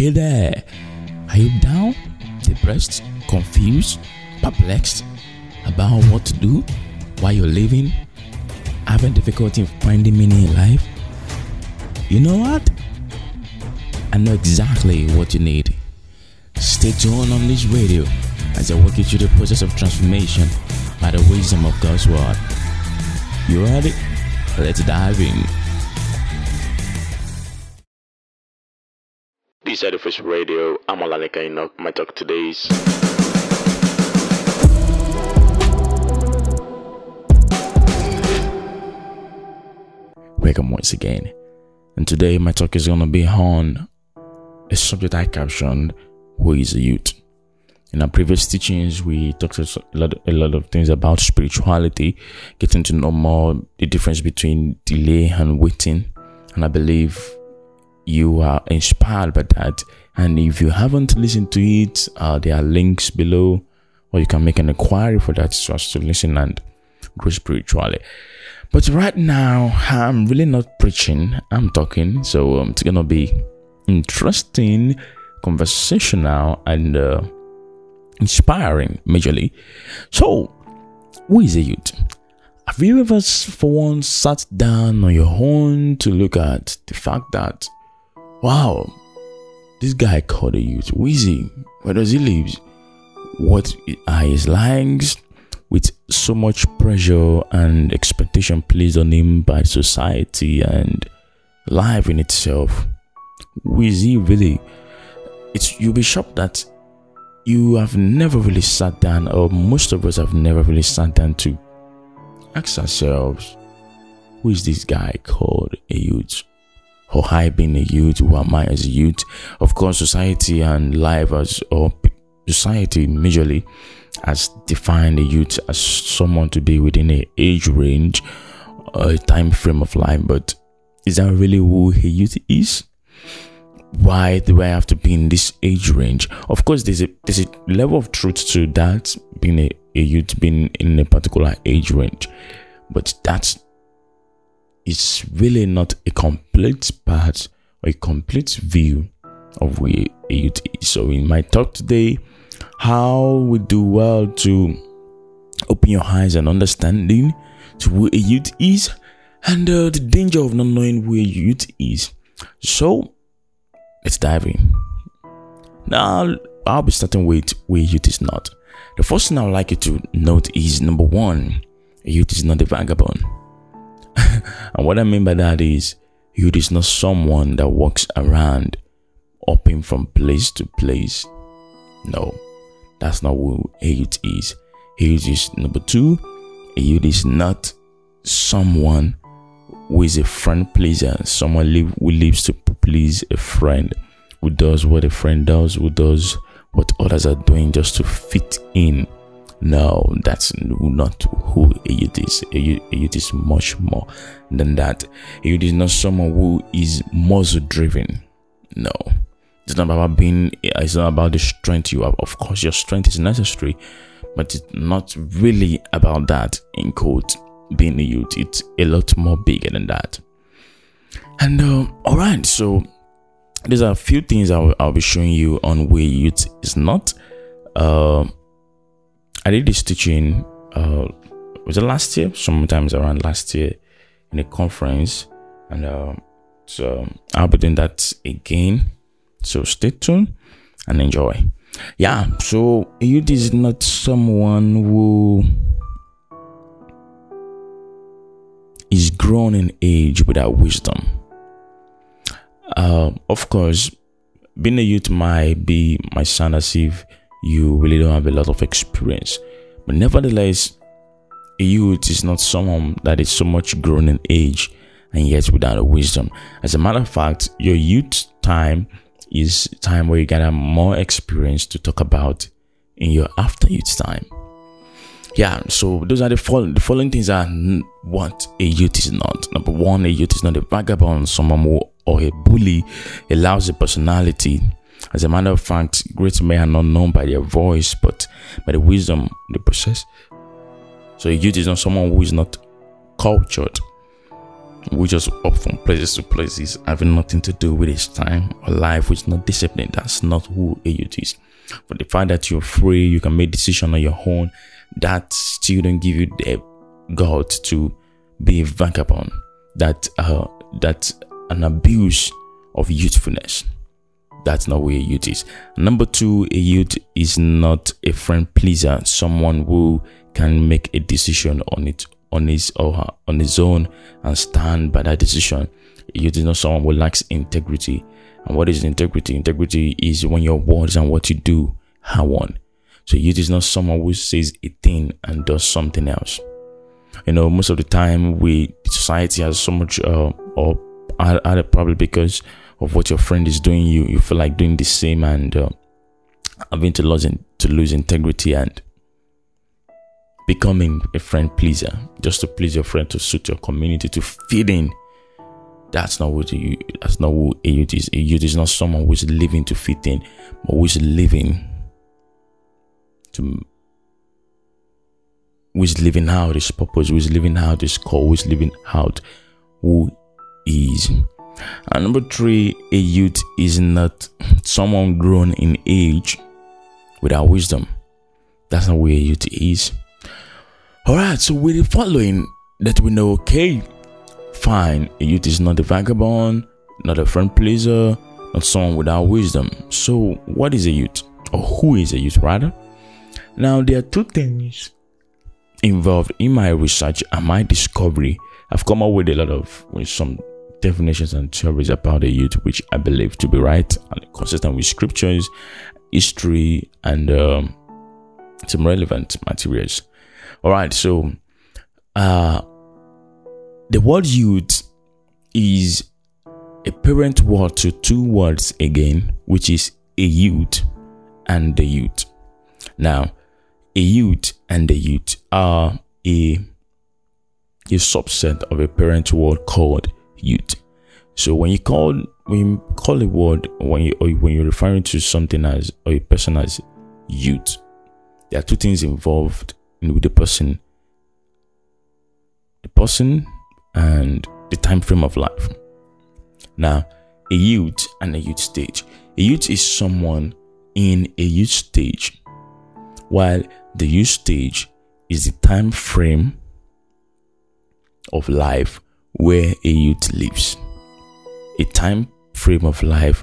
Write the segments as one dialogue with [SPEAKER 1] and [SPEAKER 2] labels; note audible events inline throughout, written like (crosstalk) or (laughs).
[SPEAKER 1] Hey there, are you down, depressed, confused, perplexed about what to do while you're living? Having difficulty finding meaning in life? You know what? I know exactly what you need. Stay tuned on this radio as I walk you through the process of transformation by the wisdom of God's Word. You ready? Let's dive in. Is Edifice Radio. I'm Olanika Enoch. My talk today is Welcome once again. And today my talk is gonna be on a subject I captioned Who is a youth? In our previous teachings, we talked a lot, a lot of things about spirituality, getting to know more the difference between delay and waiting. And I believe you are inspired by that. And if you haven't listened to it, uh, there are links below, or you can make an inquiry for that so as to listen and grow spiritually. But right now, I'm really not preaching, I'm talking. So um, it's gonna be interesting, conversational, and uh, inspiring, majorly. So, who is a youth? Have you ever, for once, sat down on your own to look at the fact that, wow, this guy called a youth, he? Where does he live? What are his likes? With so much pressure and expectation placed on him by society and life in itself, he really? It's you'll be shocked that you have never really sat down, or most of us have never really sat down to ask ourselves, who is this guy called a youth? Or I being a youth, who am I as a youth? Of course, society and life as or society majorly has defined a youth as someone to be within a age range, a time frame of life. But is that really who a youth is? why do I have to be in this age range? Of course, there's a there's a level of truth to that being a, a youth being in a particular age range, but that's it's really not a complete part or a complete view of where youth is. So in my talk today, how we do well to open your eyes and understanding to who a youth is and uh, the danger of not knowing where youth is. So let's dive in. Now, I'll be starting with where youth is not. The first thing I would like you to note is number one, youth is not a vagabond. (laughs) and what I mean by that is, youth is not someone that walks around hopping from place to place. No, that's not who a youth is. Youth is number two, youth is not someone who is a friend pleaser, someone live, who lives to please a friend, who does what a friend does, who does what others are doing just to fit in. No, that's not who a youth is. Is much more than that. A youth is not someone who is muscle driven. No, it's not about being. It's not about the strength you have. Of course, your strength is necessary, but it's not really about that. In quote, being a youth, it's a lot more bigger than that. And uh, all right, so there's a few things I'll, I'll be showing you on where youth is not. Uh, I did this teaching. Uh, was it last year? Sometimes around last year in a conference, and uh, so I'll be doing that again. So stay tuned and enjoy. Yeah, so youth is not someone who is grown in age without wisdom. Uh, of course, being a youth might be might sound as if you really don't have a lot of experience, but nevertheless, a youth is not someone that is so much grown in age and yet without a wisdom. As a matter of fact, your youth time is time where you gather more experience to talk about in your after youth time. Yeah so those are the following the following things are what a youth is not. Number one a youth is not a vagabond someone who or a bully a lousy personality as a matter of fact great men are not known by their voice but by the wisdom they possess so a youth is not someone who is not cultured we just up from places to places, having nothing to do with his time or life, which is not disciplined. That's not who a youth is. But the fact that you're free, you can make decision on your own, that still don't give you the God to be a vagabond. That uh that an abuse of youthfulness. That's not where a youth is. Number two, a youth is not a friend pleaser, someone who can make a decision on it on his or her, on his own and stand by that decision. A youth is not someone who lacks integrity. And what is integrity? Integrity is when your words and what you do are one. So youth is not someone who says a thing and does something else. You know, most of the time we society has so much uh, or either probably because of what your friend is doing, you you feel like doing the same and uh, having to lose in, to lose integrity and becoming a friend pleaser just to please your friend to suit your community to fit in. That's not what you. That's not who a youth is. A youth is not someone who is living to fit in, but who is living to who is living out his purpose, who is living out his call, who is living out who is. And number three, a youth is not someone grown in age without wisdom. That's not where a youth is. Alright, so with the following, that we know okay, fine, a youth is not a vagabond, not a friend pleaser, not someone without wisdom. So, what is a youth? Or who is a youth, rather? Now, there are two things involved in my research and my discovery. I've come up with a lot of with some definitions and theories about the youth, which I believe to be right and consistent with scriptures, history, and um, some relevant materials. All right, so uh, the word youth is a parent word to two words again, which is a youth and the youth. Now, a youth and the youth are a, a subset of a parent word called youth. So when you call when you call a word when you when you're referring to something as or a person as youth, there are two things involved with the person, the person and the time frame of life. Now, a youth and a youth stage. A youth is someone in a youth stage, while the youth stage is the time frame of life where a youth lives. A time frame of life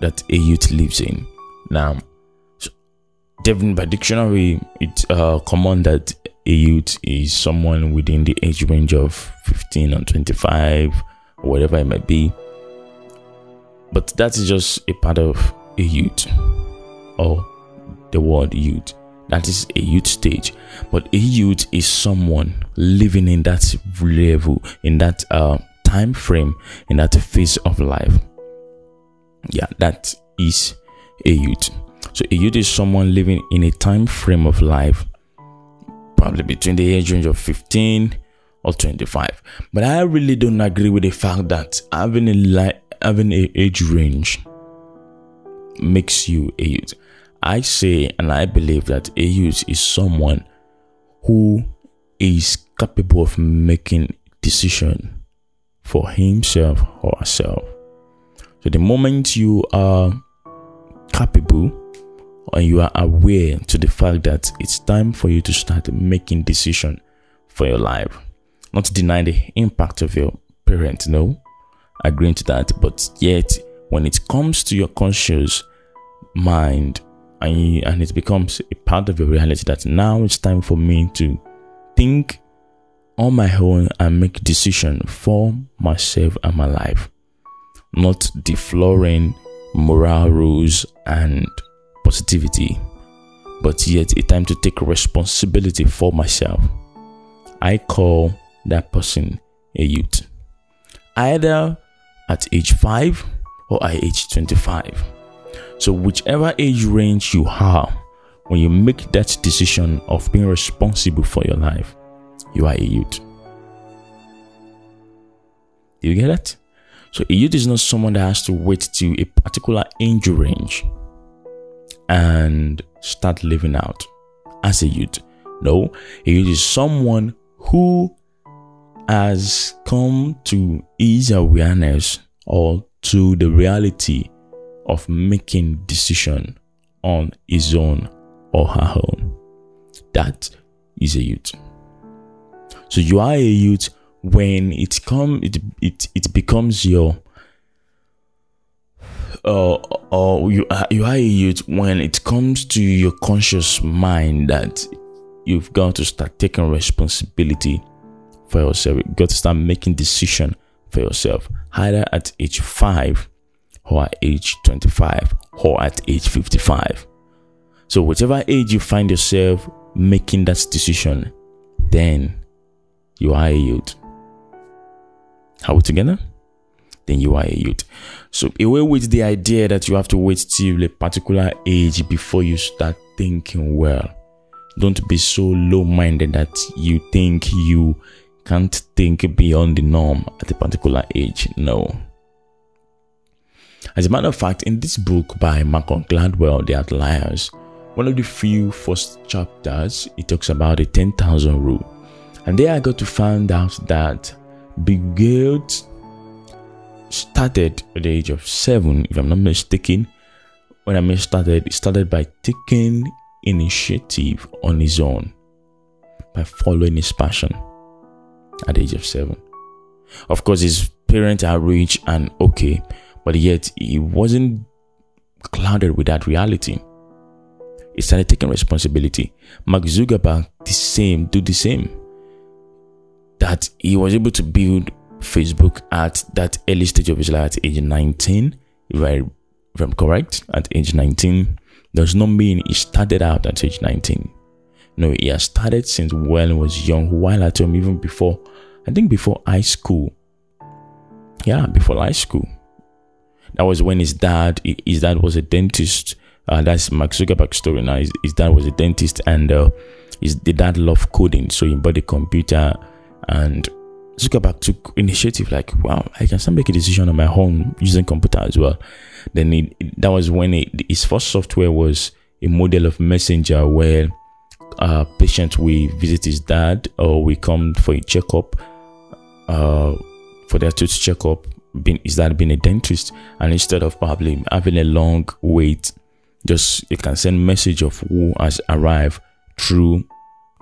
[SPEAKER 1] that a youth lives in. Now, so, by dictionary, it's uh, common that a youth is someone within the age range of 15 and 25, or whatever it might be. But that is just a part of a youth or the word youth. That is a youth stage. But a youth is someone living in that level, in that uh, time frame, in that phase of life. Yeah, that is a youth. So a youth is someone living in a time frame of life, probably between the age range of 15 or 25. But I really don't agree with the fact that having a li- having a age range makes you a youth. I say and I believe that a youth is someone who is capable of making decision for himself or herself. So the moment you are capable and you are aware to the fact that it's time for you to start making decision for your life, not deny the impact of your parent, no, agreeing to that, but yet when it comes to your conscious mind and, and it becomes a part of your reality that now it's time for me to think on my own and make decision for myself and my life. Not defloring moral rules and positivity but yet a time to take responsibility for myself. I call that person a youth either at age 5 or at age 25 so, whichever age range you are, when you make that decision of being responsible for your life, you are a youth. Do you get that? So, a youth is not someone that has to wait to a particular age range and start living out as a youth. No, a youth is someone who has come to his awareness or to the reality of making decision on his own or her own. That is a youth. So you are a youth when it come it it, it becomes your uh, or you are, you are a youth when it comes to your conscious mind that you've got to start taking responsibility for yourself. You've got to start making decision for yourself, either at age five or at age 25 or at age 55. So, whatever age you find yourself making that decision, then you are a youth. Are we together? Then you are a youth. So, away with the idea that you have to wait till a particular age before you start thinking well. Don't be so low minded that you think you can't think beyond the norm at a particular age. No. As a matter of fact, in this book by Malcolm Gladwell, The Outliers, one of the few first chapters, it talks about the 10,000 rule. And there I got to find out that Gates started at the age of seven, if I'm not mistaken. When I started, started by taking initiative on his own by following his passion at the age of seven. Of course, his parents are rich and okay, but yet he wasn't clouded with that reality. He started taking responsibility. Mark Zuckerberg, the same, do the same. That he was able to build Facebook at that early stage of his life at age 19, if, I, if I'm correct, at age 19, does not mean he started out at age 19. No, he has started since when he was young, while at home, even before, I think before high school. Yeah, before high school. That was when his dad, his dad was a dentist. Uh, that's Mark Zuckerberg's story now. His, his, dad was a dentist, and uh, his the dad loved coding, so he bought a computer. And Zuckerberg took initiative, like, wow, I can start make a decision on my own using computer as well. Then he, that was when he, his first software was a model of messenger where uh, patients will visit his dad or we come for a checkup, uh, for their tooth checkup been is that being a dentist? And instead of probably having a long wait just you can send message of who has arrived through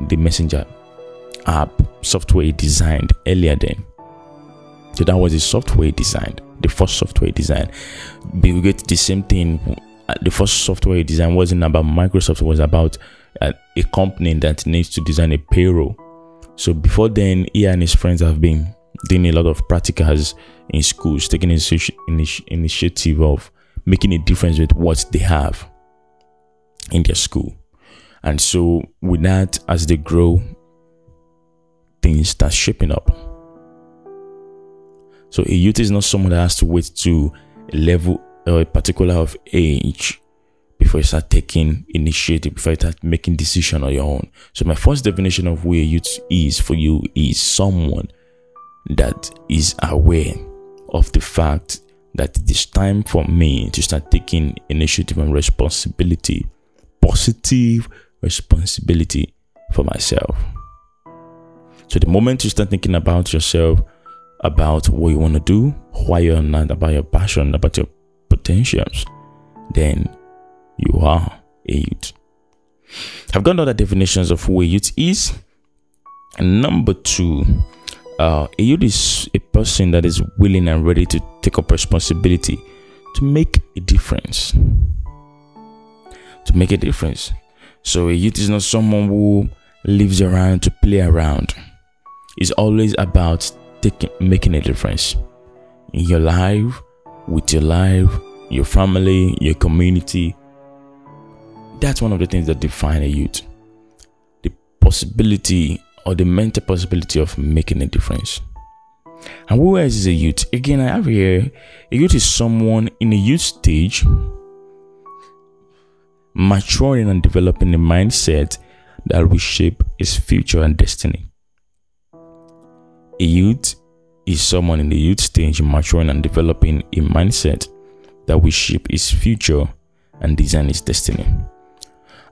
[SPEAKER 1] the messenger app software designed earlier then. So that was the software designed the first software design bill gates the same thing. Uh, the first software design wasn't about microsoft it was about uh, a company that needs to design a payroll. So before then he and his friends have been doing a lot of practicals in schools, taking initi- initiative of making a difference with what they have in their school. And so, with that, as they grow, things start shaping up. So, a youth is not someone that has to wait to a level or a particular of age before you start taking initiative, before you start making decision on your own. So, my first definition of who a youth is for you is someone that is aware of the fact that it is time for me to start taking initiative and responsibility, positive responsibility for myself. So, the moment you start thinking about yourself, about what you want to do, why you're not, about your passion, about your potentials, then you are a youth. I've got other definitions of who a youth is. And number two, uh, a youth is a person that is willing and ready to take up responsibility to make a difference. To make a difference. So a youth is not someone who lives around to play around. It's always about taking making a difference in your life, with your life, your family, your community. That's one of the things that define a youth. The possibility or the mental possibility of making a difference. And who else is a youth? Again, I have here a youth is someone in a youth stage maturing and developing a mindset that will shape his future and destiny. A youth is someone in the youth stage maturing and developing a mindset that will shape his future and design his destiny.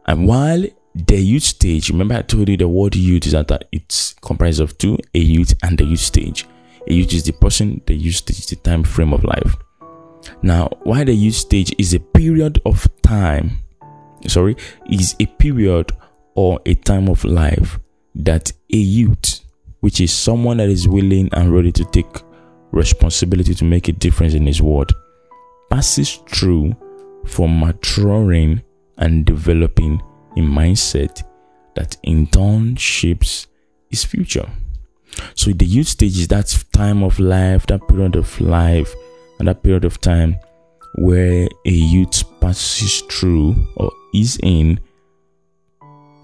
[SPEAKER 1] And while the youth stage, remember I told you the word youth is that it's comprised of two, a youth and the youth stage. A youth is the person, the youth stage is the time frame of life. Now, why the youth stage is a period of time, sorry, is a period or a time of life that a youth, which is someone that is willing and ready to take responsibility to make a difference in his world, passes through for maturing and developing a mindset that in turn shapes his future. So the youth stage is that time of life, that period of life, and that period of time where a youth passes through or is in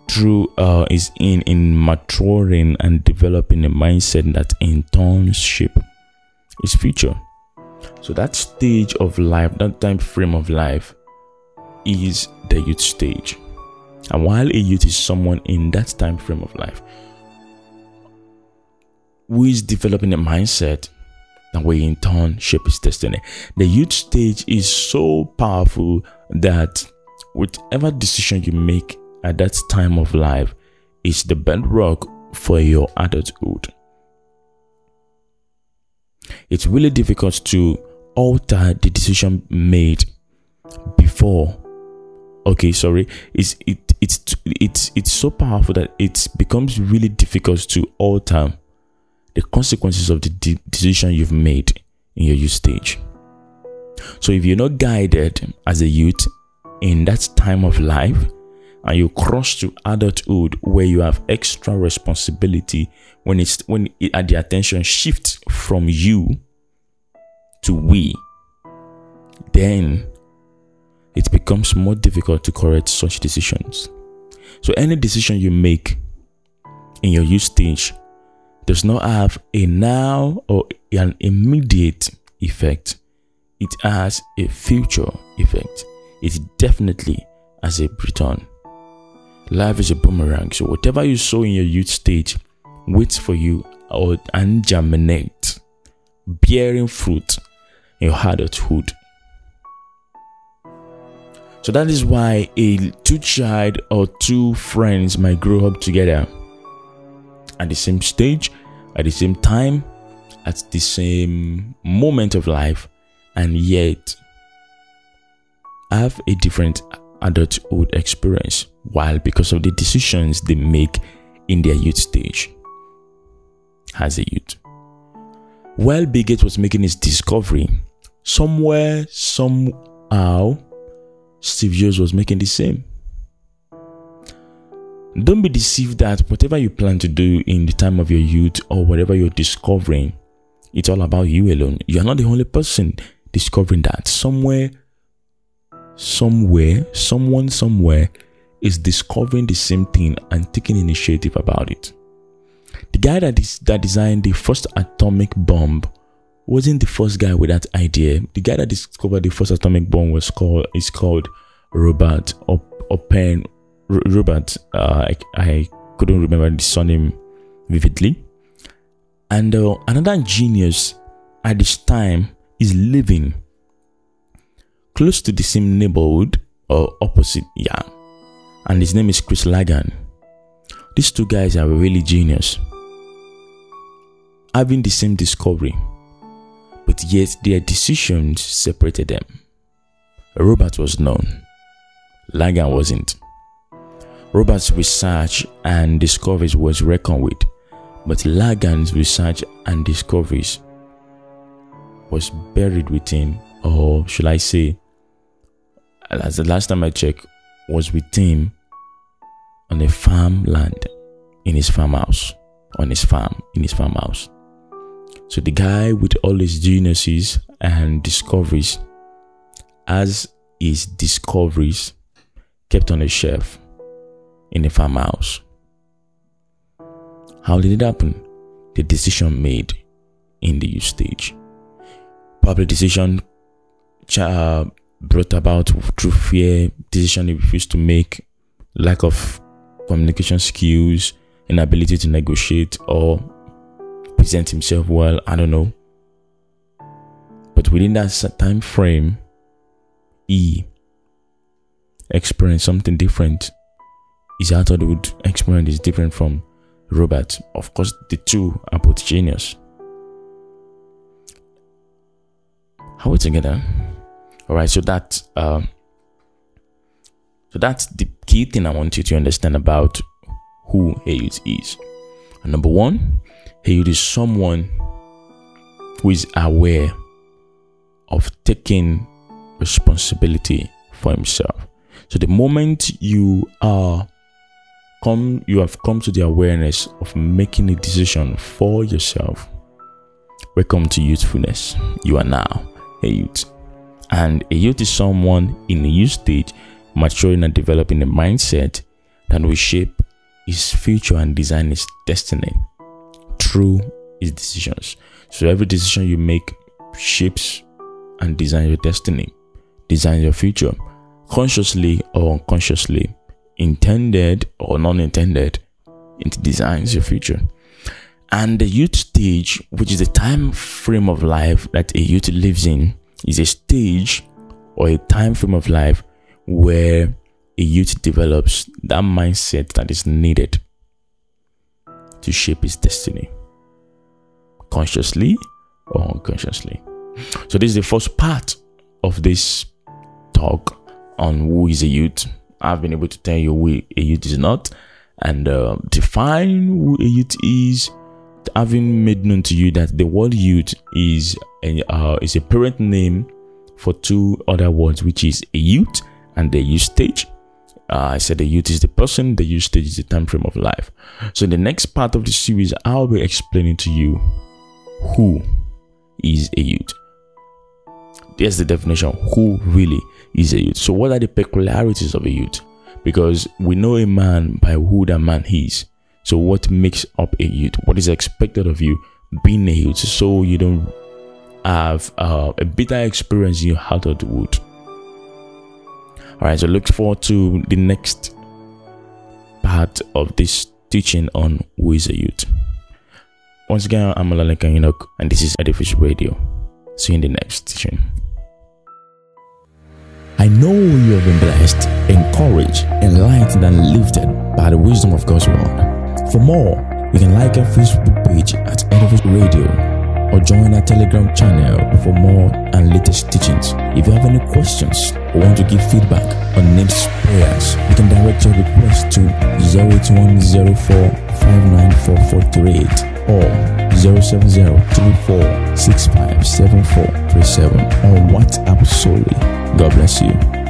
[SPEAKER 1] through uh, is in in maturing and developing a mindset that in turn shape his future. So that stage of life, that time frame of life, is the youth stage. And while a youth is someone in that time frame of life who is developing a mindset that will in turn shape his destiny, the youth stage is so powerful that whatever decision you make at that time of life is the bedrock for your adulthood. It's really difficult to alter the decision made before. Okay sorry. It's it it's it's it's so powerful that it becomes really difficult to alter the consequences of the de- decision you've made in your youth stage so if you're not guided as a youth in that time of life and you cross to adulthood where you have extra responsibility when it's when it, at the attention shifts from you to we then it becomes more difficult to correct such decisions. So, any decision you make in your youth stage does not have a now or an immediate effect, it has a future effect. It definitely has a return. Life is a boomerang, so whatever you sow in your youth stage waits for you or and germinate, bearing fruit in your adulthood so that is why a two child or two friends might grow up together at the same stage, at the same time, at the same moment of life, and yet have a different adulthood experience. While because of the decisions they make in their youth stage as a youth. While Bill Gates was making his discovery, somewhere, somehow, Steve Jobs was making the same. Don't be deceived that whatever you plan to do in the time of your youth or whatever you're discovering, it's all about you alone. You're not the only person discovering that. Somewhere, somewhere, someone somewhere is discovering the same thing and taking initiative about it. The guy that, is, that designed the first atomic bomb wasn't the first guy with that idea. The guy that discovered the first atomic bomb was called is called Robert Oppen. Robert, uh, I, I couldn't remember the surname vividly. And uh, another genius at this time is living close to the same neighborhood or opposite, yeah. And his name is Chris Langan. These two guys are really genius, having the same discovery but yet their decisions separated them. Robert was known, Langan wasn't. Robert's research and discoveries was reckoned with, but Langan's research and discoveries was buried with him, or should I say, as the last time I checked, was with him on a farmland in his farmhouse, on his farm, in his farmhouse. So the guy with all his geniuses and discoveries, as his discoveries kept on a shelf in a farmhouse. How did it happen? The decision made in the youth stage. Probably decision uh, brought about through fear, decision he refused to make, lack of communication skills, inability to negotiate, or present himself well. I don't know. But within that time frame, he experienced something different his adulthood experience is different from Robert. Of course, the two are both genius. Are we together? All right. So that um, so that's the key thing I want you to understand about who Hayut is. And number one, Hayut is someone who is aware of taking responsibility for himself. So the moment you are come you have come to the awareness of making a decision for yourself. Welcome to youthfulness. You are now a youth. And a youth is someone in a youth stage maturing and developing a mindset that will shape his future and design his destiny through his decisions. So every decision you make shapes and designs your destiny, designs your future, consciously or unconsciously, intended or non-intended, it designs your future. And the youth stage, which is the time frame of life that a youth lives in, is a stage or a time frame of life where a youth develops that mindset that is needed to shape his destiny consciously or unconsciously. So, this is the first part of this talk on who is a youth. I've been able to tell you who a youth is not and uh, define who a youth is. Having made known to you that the word youth is a, uh, is a parent name for two other words, which is a youth and the youth stage. Uh, I said the youth is the person, the youth stage is the time frame of life. So in the next part of the series, I'll be explaining to you who is a youth. There's the definition who really is a youth. So what are the peculiarities of a youth? Because we know a man by who that man is. So what makes up a youth? What is expected of you being a youth? So you don't have uh, a bitter experience in your adulthood. All right, so look forward to the next part of this teaching on who is a youth. Once again, I'm Alaleka Enoch, and this is Edifice Radio. See you in the next teaching. I know you have been blessed, encouraged, enlightened, and lifted by the wisdom of God's word. For more, you can like our Facebook page at Edifice Radio or join our Telegram channel for more and latest teachings. If you have any questions or want to give feedback on names prayers, you can direct your request to 08104 or 07034657437 or WhatsApp solely. God bless you.